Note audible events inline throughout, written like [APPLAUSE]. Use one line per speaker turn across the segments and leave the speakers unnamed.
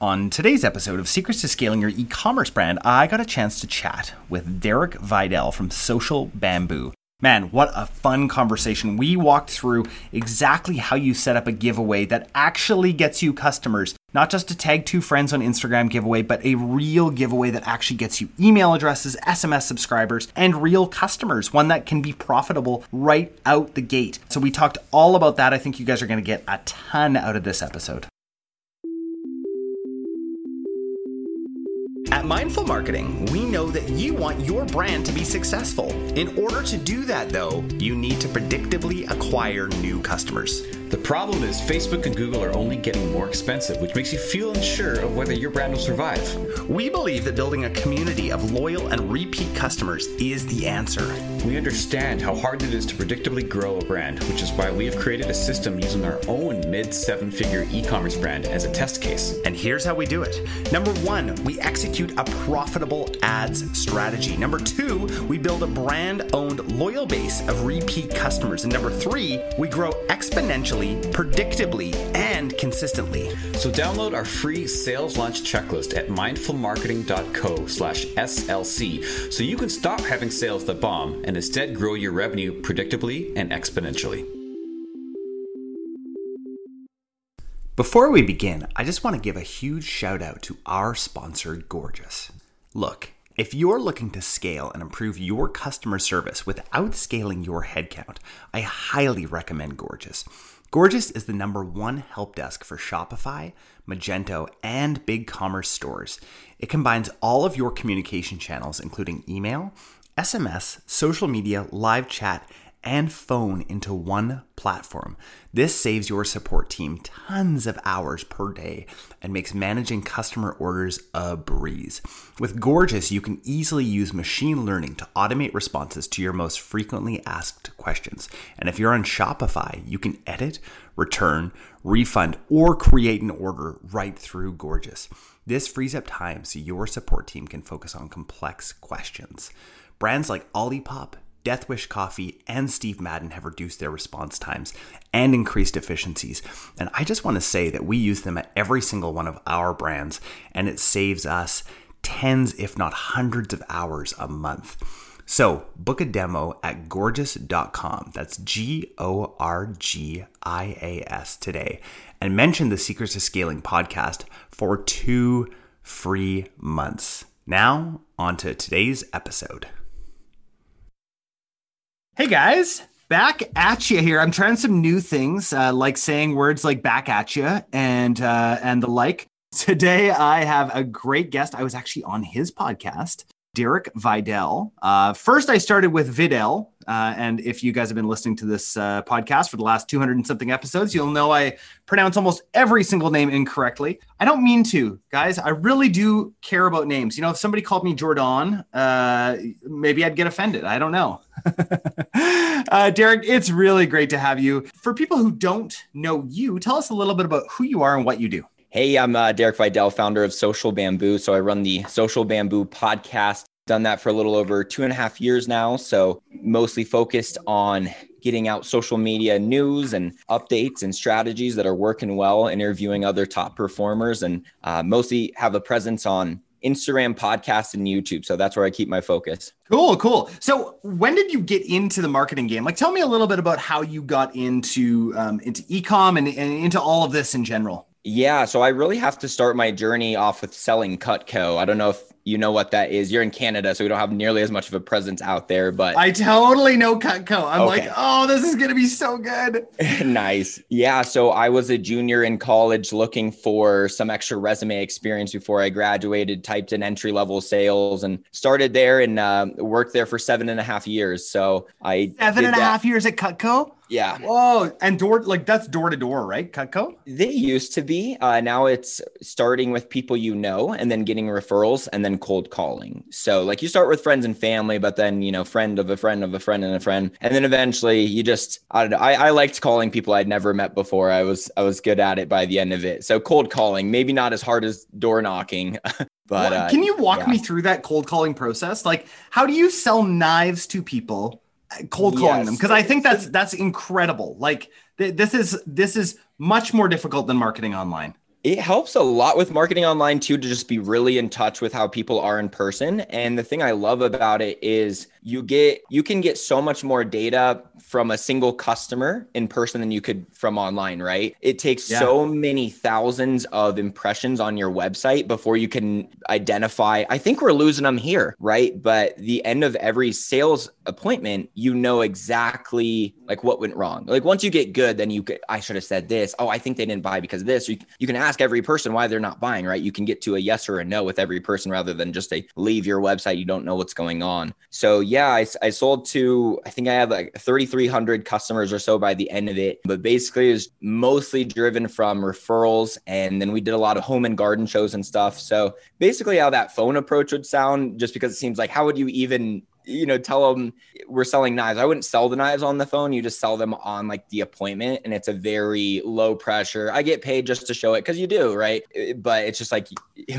On today's episode of Secrets to Scaling Your E-commerce Brand, I got a chance to chat with Derek Videll from Social Bamboo. Man, what a fun conversation. We walked through exactly how you set up a giveaway that actually gets you customers. Not just a tag two friends on Instagram giveaway, but a real giveaway that actually gets you email addresses, SMS subscribers, and real customers. One that can be profitable right out the gate. So we talked all about that. I think you guys are going to get a ton out of this episode. At Mindful Marketing, we know that you want your brand to be successful. In order to do that, though, you need to predictably acquire new customers.
The problem is Facebook and Google are only getting more expensive, which makes you feel unsure of whether your brand will survive.
We believe that building a community of loyal and repeat customers is the answer.
We understand how hard it is to predictably grow a brand, which is why we have created a system using our own mid seven figure e commerce brand as a test case.
And here's how we do it. Number one, we execute a profitable ads strategy. Number two, we build a brand owned loyal base of repeat customers. And number three, we grow exponentially, predictably, and consistently.
So download our free sales launch checklist at mindfulmarketing.co slash SLC so you can stop having sales that bomb and instead grow your revenue predictably and exponentially.
Before we begin, I just want to give a huge shout out to our sponsor, Gorgias. Look, if you're looking to scale and improve your customer service without scaling your headcount, I highly recommend Gorgias. Gorgias is the number one help desk for Shopify, Magento, and BigCommerce stores. It combines all of your communication channels, including email, SMS, social media, live chat, and phone into one platform. This saves your support team tons of hours per day and makes managing customer orders a breeze. With Gorgias, you can easily use machine learning to automate responses to your most frequently asked questions. And if you're on Shopify, you can edit, return, refund, or create an order right through Gorgias. This frees up time so your support team can focus on complex questions. Brands like Olipop, Death Wish Coffee, and Steve Madden have reduced their response times and increased efficiencies. And I just want to say that we use them at every single one of our brands, and it saves us tens, if not hundreds of hours a month. So book a demo at gorgias.com. That's G O R G I A S today. And mention the Secrets to Scaling podcast for two free months. Now, on to today's episode. Hey guys, back at you here. I'm trying some new things, uh, like saying words like "back at you" and uh, and the like. [LAUGHS] Today I have a great guest. I was actually on his podcast, Derek Videll. Uh, first, I started with Vidal, uh, and if you guys have been listening to this uh, podcast for the last 200 and something episodes, you'll know I pronounce almost every single name incorrectly. I don't mean to, guys. I really do care about names. You know, if somebody called me Jordan, uh, maybe I'd get offended. I don't know. [LAUGHS] uh, Derek, it's really great to have you. For people who don't know you, tell us a little bit about who you are and what you do.
Hey, I'm uh, Derek Videll, founder of Social Bamboo. So I run the Social Bamboo podcast. Done that for a little over two and a half years now. So mostly focused on getting out social media news and updates and strategies that are working well, interviewing other top performers, and uh, mostly have a presence on Instagram, podcast, and YouTube. So that's where I keep my focus.
Cool, cool. So when did you get into the marketing game? Like, tell me a little bit about how you got into um, into ecom and, and into all of this in general.
Yeah, so I really have to start my journey off with selling Cutco. I don't know if you know what that is. You're in Canada, so we don't have nearly as much of a presence out there, but
I totally know Cutco. I'm okay. like, oh, this is gonna be so good. [LAUGHS]
nice. Yeah. So I was a junior in college looking for some extra resume experience before I graduated, typed in entry level sales and started there and uh, worked there for seven and a half years. So I
seven and a half years at Cutco.
Yeah.
Whoa. And door like that's door to door, right? Cutco?
They used to be. Uh, now it's starting with people you know and then getting referrals and then cold calling. So like you start with friends and family, but then you know, friend of a friend of a friend and a friend. And then eventually you just I don't know. I, I liked calling people I'd never met before. I was I was good at it by the end of it. So cold calling, maybe not as hard as door knocking. [LAUGHS] But
well, can you walk uh, yeah. me through that cold calling process? Like, how do you sell knives to people cold calling yes. them because I think that's that's incredible. Like th- this is this is much more difficult than marketing online.
It helps a lot with marketing online too to just be really in touch with how people are in person. And the thing I love about it is you get you can get so much more data from a single customer in person than you could from online, right? It takes yeah. so many thousands of impressions on your website before you can identify, I think we're losing them here, right? But the end of every sales appointment, you know exactly like what went wrong. Like once you get good, then you could, I should have said this. Oh, I think they didn't buy because of this. You, you can ask every person why they're not buying, right? You can get to a yes or a no with every person rather than just a leave your website. You don't know what's going on. So yeah, I, I sold to, I think I have like 3,300 customers or so by the end of it, but basically it was mostly driven from referrals. And then we did a lot of home and garden shows and stuff. So basically how that phone approach would sound, just because it seems like, how would you even you know, tell them we're selling knives. I wouldn't sell the knives on the phone. You just sell them on like the appointment, and it's a very low pressure. I get paid just to show it because you do, right? But it's just like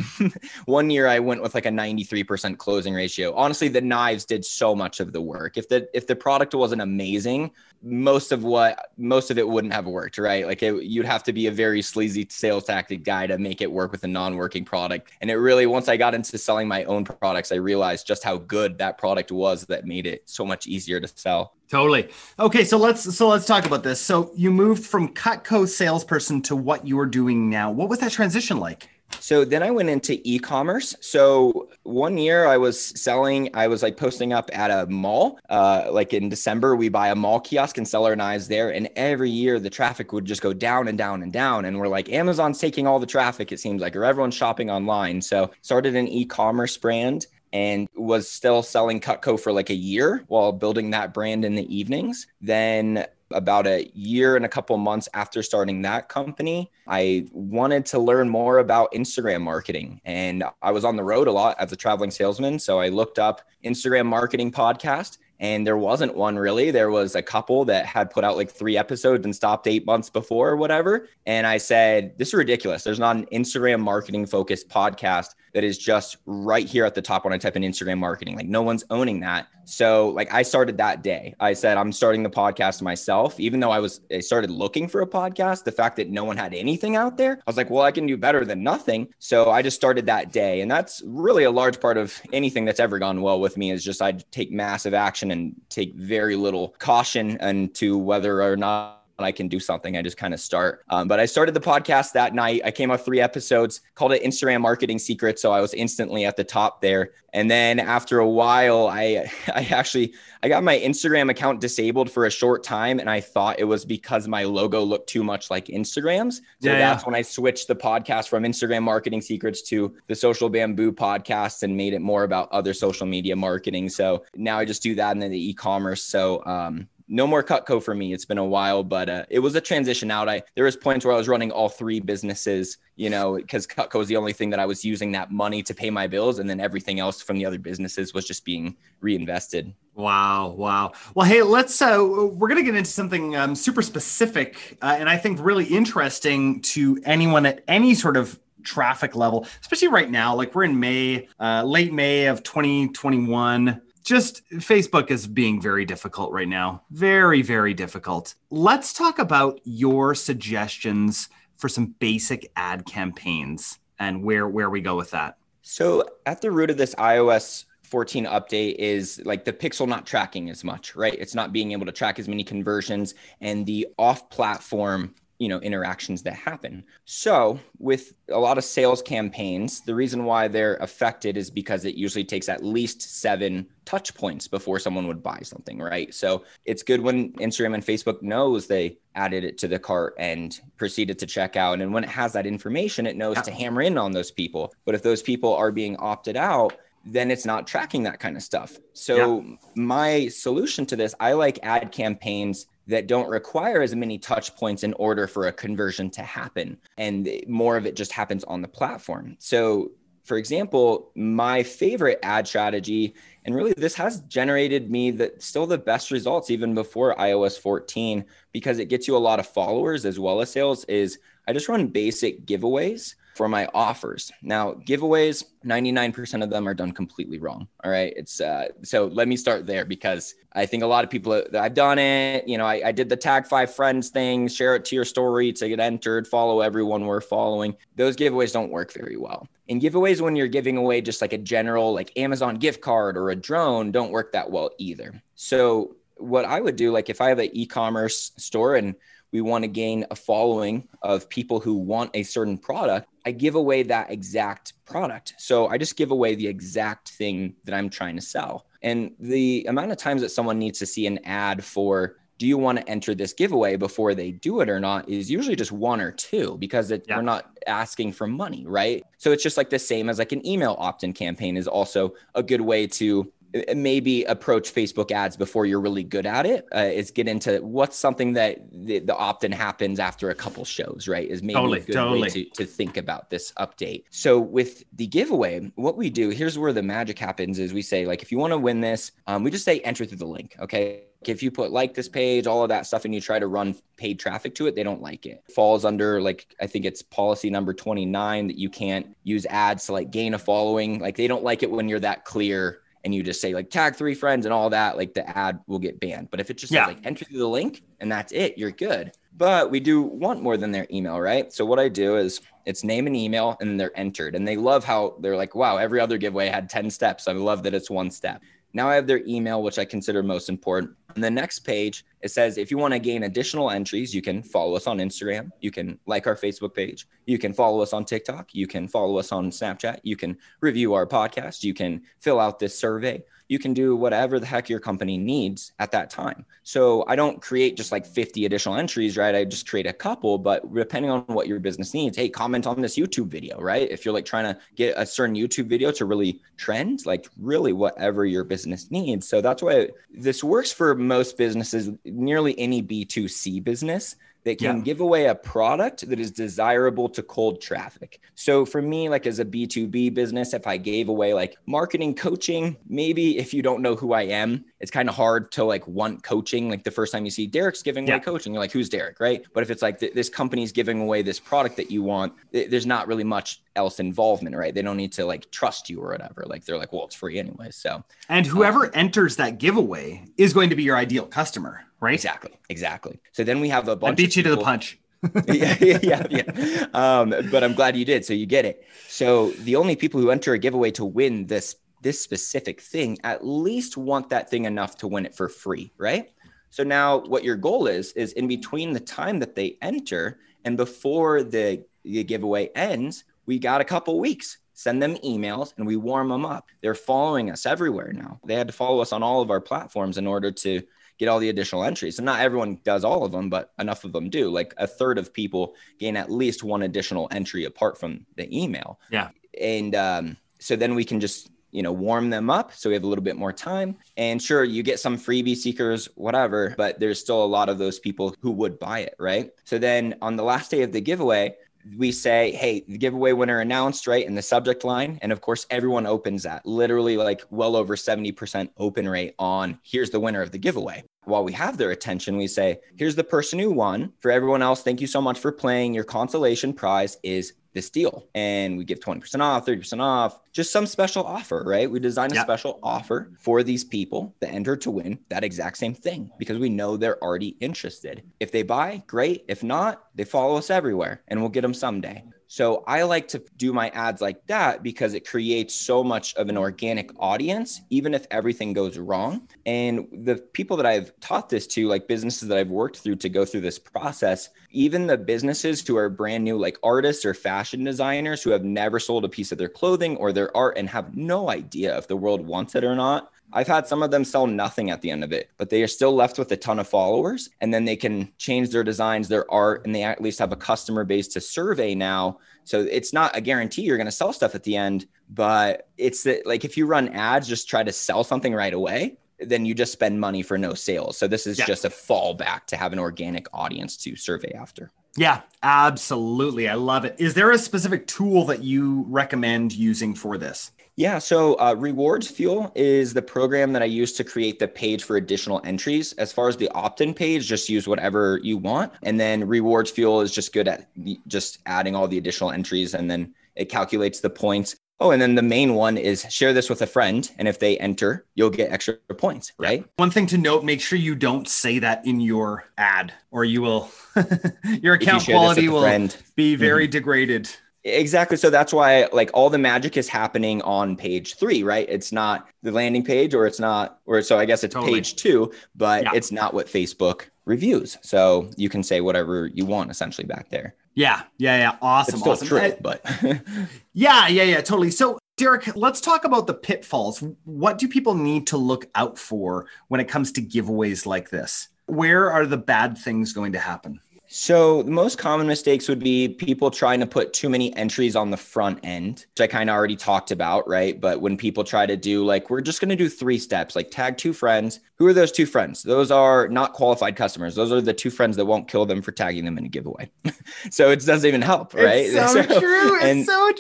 [LAUGHS] one year I went with like a 93% closing ratio. Honestly, the knives did so much of the work. If the if the product wasn't amazing, most of what most of it wouldn't have worked, right? Like it, you'd have to be a very sleazy sales tactic guy to make it work with a non-working product. And it really, once I got into selling my own products, I realized just how good that product was that made it so much easier to sell.
Totally. Okay, so let's so let's talk about this. So you moved from Cutco salesperson to what you're doing now. What was that transition like?
So then I went into e-commerce. So one year I was selling, I was like posting up at a mall. Uh, like in December, we buy a mall kiosk and sell our knives there. And every year the traffic would just go down and down and down. And we're like, Amazon's taking all the traffic, it seems like, or everyone's shopping online. So started an e-commerce brand and was still selling Cutco for like a year while building that brand in the evenings. Then about a year and a couple months after starting that company, I wanted to learn more about Instagram marketing. And I was on the road a lot as a traveling salesman. So I looked up Instagram marketing podcast and there wasn't one really. There was a couple that had put out like three episodes and stopped eight months before or whatever. And I said, This is ridiculous. There's not an Instagram marketing focused podcast that is just right here at the top when I type in Instagram marketing. Like no one's owning that. So like I started that day. I said I'm starting the podcast myself, even though I was I started looking for a podcast. The fact that no one had anything out there, I was like, well, I can do better than nothing. So I just started that day, and that's really a large part of anything that's ever gone well with me is just I take massive action and take very little caution into whether or not I can do something. I just kind of start. Um, but I started the podcast that night. I came up three episodes, called it Instagram Marketing Secrets. So I was instantly at the top there. And then after a while, I [LAUGHS] I actually I got my Instagram account disabled for a short time, and I thought it was because my logo looked too much like Instagram's. So yeah, that's yeah. when I switched the podcast from Instagram Marketing Secrets to the Social Bamboo podcast and made it more about other social media marketing. So now I just do that and then the e-commerce. So um, no more Cutco for me. It's been a while, but uh, it was a transition out. I there was points where I was running all three businesses, you know, because Cutco was the only thing that I was using that money to pay my bills, and then everything else from the other businesses was just being reinvested.
Wow, wow. Well, hey, let's uh we're to get into something um, super specific uh, and I think really interesting to anyone at any sort of traffic level, especially right now. Like we're in May, uh, late May of 2021 just Facebook is being very difficult right now. Very, very difficult. Let's talk about your suggestions for some basic ad campaigns and where where we go with that.
So, at the root of this iOS 14 update is like the pixel not tracking as much, right? It's not being able to track as many conversions and the off platform you know interactions that happen. So with a lot of sales campaigns the reason why they're affected is because it usually takes at least seven touch points before someone would buy something right? So it's good when instagram and facebook knows they added it to the cart and proceeded to check out. And when it has that information it knows to hammer in on those people. But if those people are being opted out then it's not tracking that kind of stuff. So yeah. my solution to this i like ad campaigns that don't require as many touch points in order for a conversion to happen. And more of it just happens on the platform. So, for example, my favorite ad strategy, and really this has generated me that still the best results even before iOS 14 because it gets you a lot of followers as well as sales, is I just run basic giveaways. For my offers. Now, giveaways, 99% of them are done completely wrong. All right. It's uh, so let me start there because I think a lot of people I've done it. You know, I, I did the tag five friends thing, share it to your story to get entered, follow everyone we're following. Those giveaways don't work very well. And giveaways, when you're giving away just like a general, like Amazon gift card or a drone, don't work that well either. So, what I would do, like if I have an e commerce store and we want to gain a following of people who want a certain product, I give away that exact product. So I just give away the exact thing that I'm trying to sell. And the amount of times that someone needs to see an ad for, do you want to enter this giveaway before they do it or not is usually just one or two because it, yeah. we're not asking for money, right? So it's just like the same as like an email opt in campaign is also a good way to maybe approach Facebook ads before you're really good at it. Uh, is get into what's something that the, the opt-in happens after a couple shows, right? Is maybe totally, a good totally. way to, to think about this update. So with the giveaway, what we do here's where the magic happens: is we say like if you want to win this, um, we just say enter through the link. Okay, if you put like this page, all of that stuff, and you try to run paid traffic to it, they don't like it. Falls under like I think it's policy number 29 that you can't use ads to like gain a following. Like they don't like it when you're that clear and you just say like tag three friends and all that, like the ad will get banned. But if it just yeah. says like enter through the link and that's it, you're good. But we do want more than their email, right? So what I do is it's name and email and they're entered. And they love how they're like, wow, every other giveaway had 10 steps. I love that it's one step. Now I have their email, which I consider most important. On the next page, it says if you want to gain additional entries, you can follow us on Instagram. You can like our Facebook page. You can follow us on TikTok. You can follow us on Snapchat. You can review our podcast. You can fill out this survey you can do whatever the heck your company needs at that time. So I don't create just like 50 additional entries, right? I just create a couple, but depending on what your business needs, hey, comment on this YouTube video, right? If you're like trying to get a certain YouTube video to really trend, like really whatever your business needs. So that's why this works for most businesses, nearly any B2C business that can yeah. give away a product that is desirable to cold traffic. So for me, like as a B2B business, if I gave away like marketing coaching, maybe if you don't know who I am, it's kind of hard to like want coaching. Like the first time you see Derek's giving yeah. away coaching, you're like, who's Derek? Right. But if it's like th- this company's giving away this product that you want, th- there's not really much else involvement, right? They don't need to like trust you or whatever. Like they're like, well, it's free anyway. So,
and whoever um, enters that giveaway is going to be your ideal customer right?
Exactly, exactly. So then we have a bunch.
I beat you to the punch. [LAUGHS] [LAUGHS]
yeah, yeah, yeah. Um, but I'm glad you did. So you get it. So the only people who enter a giveaway to win this this specific thing at least want that thing enough to win it for free, right? So now what your goal is is in between the time that they enter and before the, the giveaway ends, we got a couple weeks. Send them emails and we warm them up. They're following us everywhere now. They had to follow us on all of our platforms in order to get all the additional entries. And not everyone does all of them, but enough of them do. Like a third of people gain at least one additional entry apart from the email.
Yeah.
And um, so then we can just you know warm them up so we have a little bit more time and sure you get some freebie seekers whatever but there's still a lot of those people who would buy it right so then on the last day of the giveaway we say, hey, the giveaway winner announced, right? In the subject line. And of course, everyone opens that literally like well over 70% open rate on here's the winner of the giveaway. While we have their attention, we say, here's the person who won. For everyone else, thank you so much for playing. Your consolation prize is this deal. And we give 20% off 30% off just some special offer right? We design a special offer for these people that enter to win that exact same thing because we know they're already interested. If they buy great. If not they follow us everywhere and we'll get them someday so I like to do my ads like that because it creates so much of an organic audience, even if everything goes wrong. And the people that I've taught this to, like businesses that I've worked through to go through this process, even the businesses who are brand new, like artists or fashion designers who have never sold a piece of their clothing or their art and have no idea if the world wants it or not, I've had some of them sell nothing at the end of it, but they are still left with a ton of followers. And then they can change their designs, their art, and they at least have a customer base to survey now. So it's not a guarantee you're going to sell stuff at the end, but it's that like if you run ads, just try to sell something right away, then you just spend money for no sales. So this is yeah. just a fallback to have an organic audience to survey after.
Yeah, absolutely. I love it. Is there a specific tool that you recommend using for this?
Yeah, so uh, Rewards Fuel is the program that I use to create the page for additional entries. As far as the opt in page, just use whatever you want. And then Rewards Fuel is just good at just adding all the additional entries and then it calculates the points. Oh, and then the main one is share this with a friend. And if they enter, you'll get extra points, right?
One thing to note make sure you don't say that in your ad, or you will, [LAUGHS] your account you quality will friend. be very mm-hmm. degraded.
Exactly. So that's why like all the magic is happening on page three, right? It's not the landing page or it's not, or so I guess it's totally. page two, but yeah. it's not what Facebook reviews. So you can say whatever you want essentially back there.
Yeah. Yeah. Yeah. Awesome.
It's still
awesome.
true, I, but [LAUGHS]
yeah. Yeah. Yeah. Totally. So Derek, let's talk about the pitfalls. What do people need to look out for when it comes to giveaways like this? Where are the bad things going to happen?
So the most common mistakes would be people trying to put too many entries on the front end, which I kind of already talked about, right? But when people try to do like, we're just going to do three steps, like tag two friends. Who are those two friends? Those are not qualified customers. Those are the two friends that won't kill them for tagging them in a giveaway. [LAUGHS] so it doesn't even help, right?
It's so, [LAUGHS] so true. It's so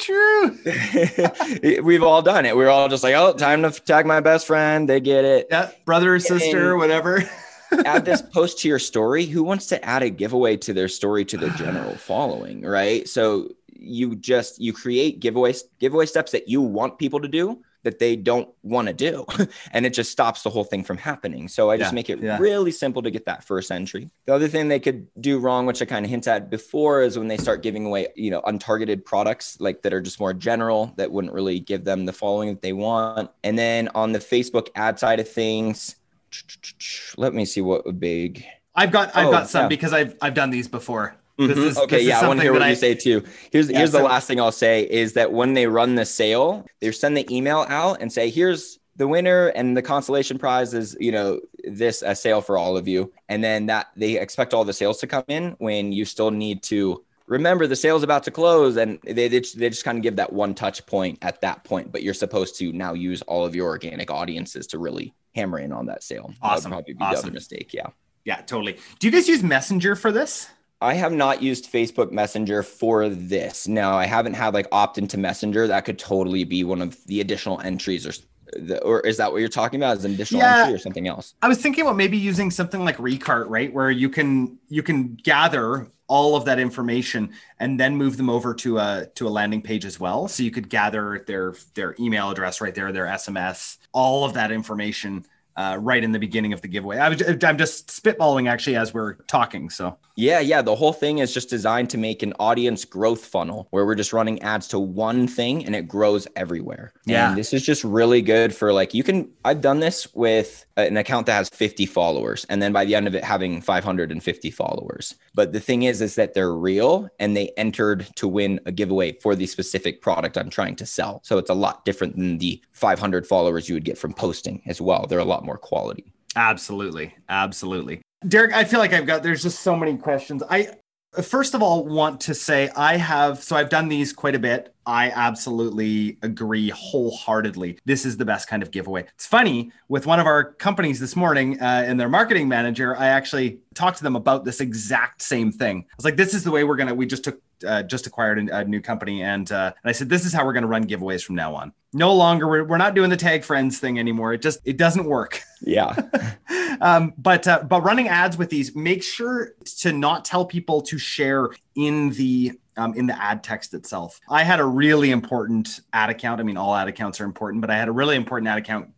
true. [LAUGHS] we've all done it. We're all just like, oh, time to tag my best friend. They get it.
Yeah, brother or sister, and, whatever
add this post to your story. Who wants to add a giveaway to their story to their general [SIGHS] following, right? So you just you create giveaway giveaway steps that you want people to do that they don't want to do [LAUGHS] and it just stops the whole thing from happening so i just make it yeah. really simple to get that first entry the other thing they could do wrong which i kind of hinted at before is when they start giving away you know untargeted products like that are just more general that wouldn't really give them the following that they want and then on the facebook ad side of things let me see what would big.
I've got I've oh, got some yeah. because I've I've done these before.
Mm-hmm. Is, okay, yeah, I want to hear what I, you say too. Here's yeah, here's so, the last thing I'll say is that when they run the sale, they send the email out and say, "Here's the winner and the consolation prize is you know this a sale for all of you," and then that they expect all the sales to come in when you still need to remember the sale's about to close and they, they, just, they just kind of give that one touch point at that point but you're supposed to now use all of your organic audiences to really hammer in on that sale.
Awesome.
That would probably be
awesome.
the other mistake. Yeah.
Yeah, totally. Do you guys use Messenger for this?
I have not used Facebook Messenger for this. No, I haven't had like opt into Messenger. That could totally be one of the additional entries or the, or is that what you're talking about as an additional yeah, entry or something else?
I was thinking about maybe using something like Recart, right? Where you can you can gather all of that information and then move them over to a to a landing page as well. So you could gather their their email address right there, their SMS, all of that information uh, right in the beginning of the giveaway. I was, I'm just spitballing actually as we're talking. So
yeah, yeah. The whole thing is just designed to make an audience growth funnel where we're just running ads to one thing and it grows everywhere.
Yeah.
And this is just really good for like, you can, I've done this with an account that has 50 followers and then by the end of it having 550 followers. But the thing is, is that they're real and they entered to win a giveaway for the specific product I'm trying to sell. So it's a lot different than the 500 followers you would get from posting as well. They're a lot more quality.
Absolutely. Absolutely. Derek, I feel like I've got there's just so many questions. I first of all want to say I have so I've done these quite a bit. I absolutely agree wholeheartedly. This is the best kind of giveaway. It's funny with one of our companies this morning uh, and their marketing manager. I actually talked to them about this exact same thing. I was like, "This is the way we're gonna." We just took uh, just acquired a, a, new company, and uh, and I said, "This is how we're gonna run giveaways from now on." No longer we're, we're not doing the tag friends thing anymore. It just it doesn't work.
Yeah. [LAUGHS]
um, but uh, but running ads with these, make sure to not tell people to share in the um, in the ad text itself. I had a really important ad account. I mean, all ad accounts are important, but I had a really important ad account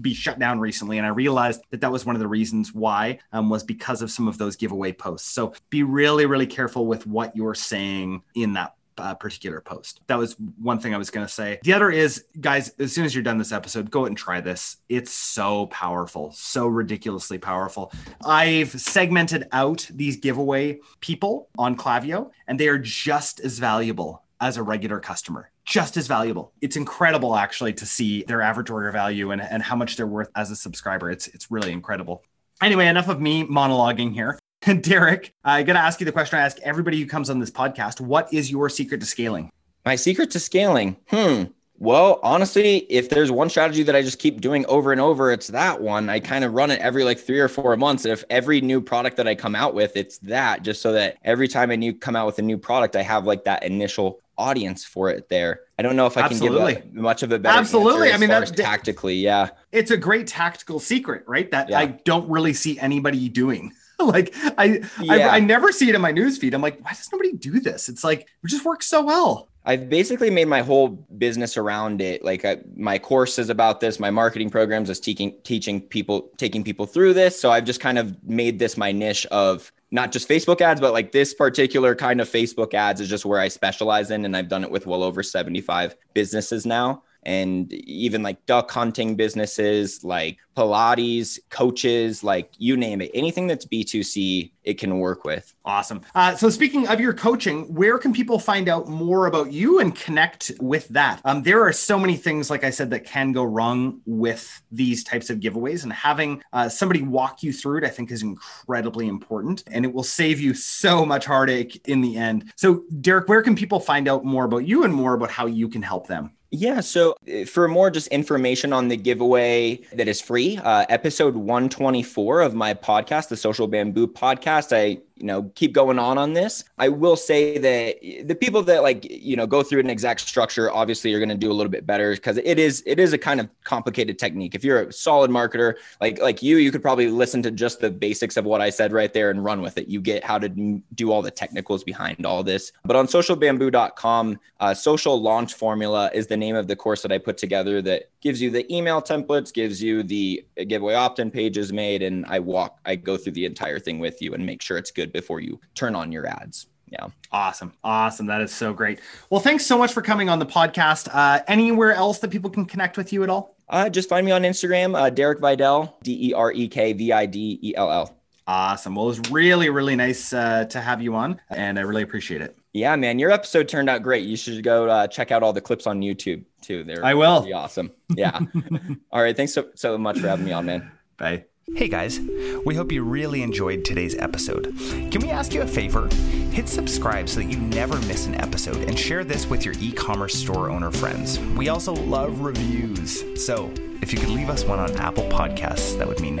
be shut down recently and i realized that that was one of the reasons why um, was because of some of those giveaway posts so be really really careful with what you're saying in that uh, particular post. That was one thing I was going to say. The other is, guys, as soon as you're done this episode, go and try this. It's so powerful, so ridiculously powerful. I've segmented out these giveaway people on Klaviyo, and they are just as valuable as a regular customer just as valuable. It's incredible actually to see their average order value and, and how much they're worth as a subscriber. It's it's really incredible. Anyway, enough of me monologuing here. [LAUGHS] Derek, I got to ask you the question I ask everybody who comes on this podcast. What is your secret to scaling?
My secret to scaling? Hmm. Well, honestly, if there's one strategy that I just keep doing over and over, it's that one. I kind of run it every like three or four months. if every new product that I come out with, it's that just so that every time I new come out with a new product, I have like that initial audience for it there. I don't know if I Absolutely. can give a, much of a better
Absolutely. I mean, that's
tactically, yeah.
It's a great tactical secret, right? That yeah. I don't really see anybody doing. [LAUGHS] like I, yeah. I, I never see it in my newsfeed. I'm like, why does nobody do this? It's like it just works so well.
I've basically made my whole business around it. Like I, my course is about this. My marketing programs is teaching teaching people, taking people through this. So I've just kind of made this my niche of not just Facebook ads, but like this particular kind of Facebook ads is just where I specialize in, and I've done it with well over seventy five businesses now and even like duck hunting businesses, like Pilates coaches, like you name it, anything that's B2C, it can work with.
Awesome. Uh, so, speaking of your coaching, where can people find out more about you and connect with that? Um, there are so many things, like I said, that can go wrong with these types of giveaways, and having uh, somebody walk you through it, I think, is incredibly important and it will save you so much heartache in the end. So, Derek, where can people find out more about you and more about how you can help them?
Yeah. So uh, for more just information on the giveaway that is free, uh, episode 124 of my podcast, the Social Bamboo podcast, I you know keep going on on this. I will say that the people that like you know go through an exact structure obviously you're going to do a little bit better because it is it is a kind of complicated technique. If you're a solid marketer like like you you could probably listen to just the basics of what i said right there and run with it. You get how to do all the technicals behind all this. But on socialbamboo.com uh, social launch formula is the name of the course that i put together that gives you the email templates gives you the giveaway opt-in pages made and i walk i go through the entire thing with you and make sure it's good before you turn on your ads. Yeah.
Awesome. Awesome. That is so great. Well, thanks so much for coming on the podcast. Uh, anywhere else that people can connect with you at all?
Uh, just find me on Instagram, uh, Derek Videll, D E R E K V I D E L L.
Awesome. Well, it was really, really nice uh, to have you on, and I really appreciate it.
Yeah, man, your episode turned out great. You should go uh, check out all the clips on YouTube too. They're
I will.
awesome. Yeah. [LAUGHS] all right. Thanks so so much for having me on, man.
Bye.
Hey guys, we hope you really enjoyed today's episode. Can we ask you a favor? Hit subscribe so that you never miss an episode and share this with your e commerce store owner friends. We also love reviews. So if you could leave us one on Apple Podcasts, that would mean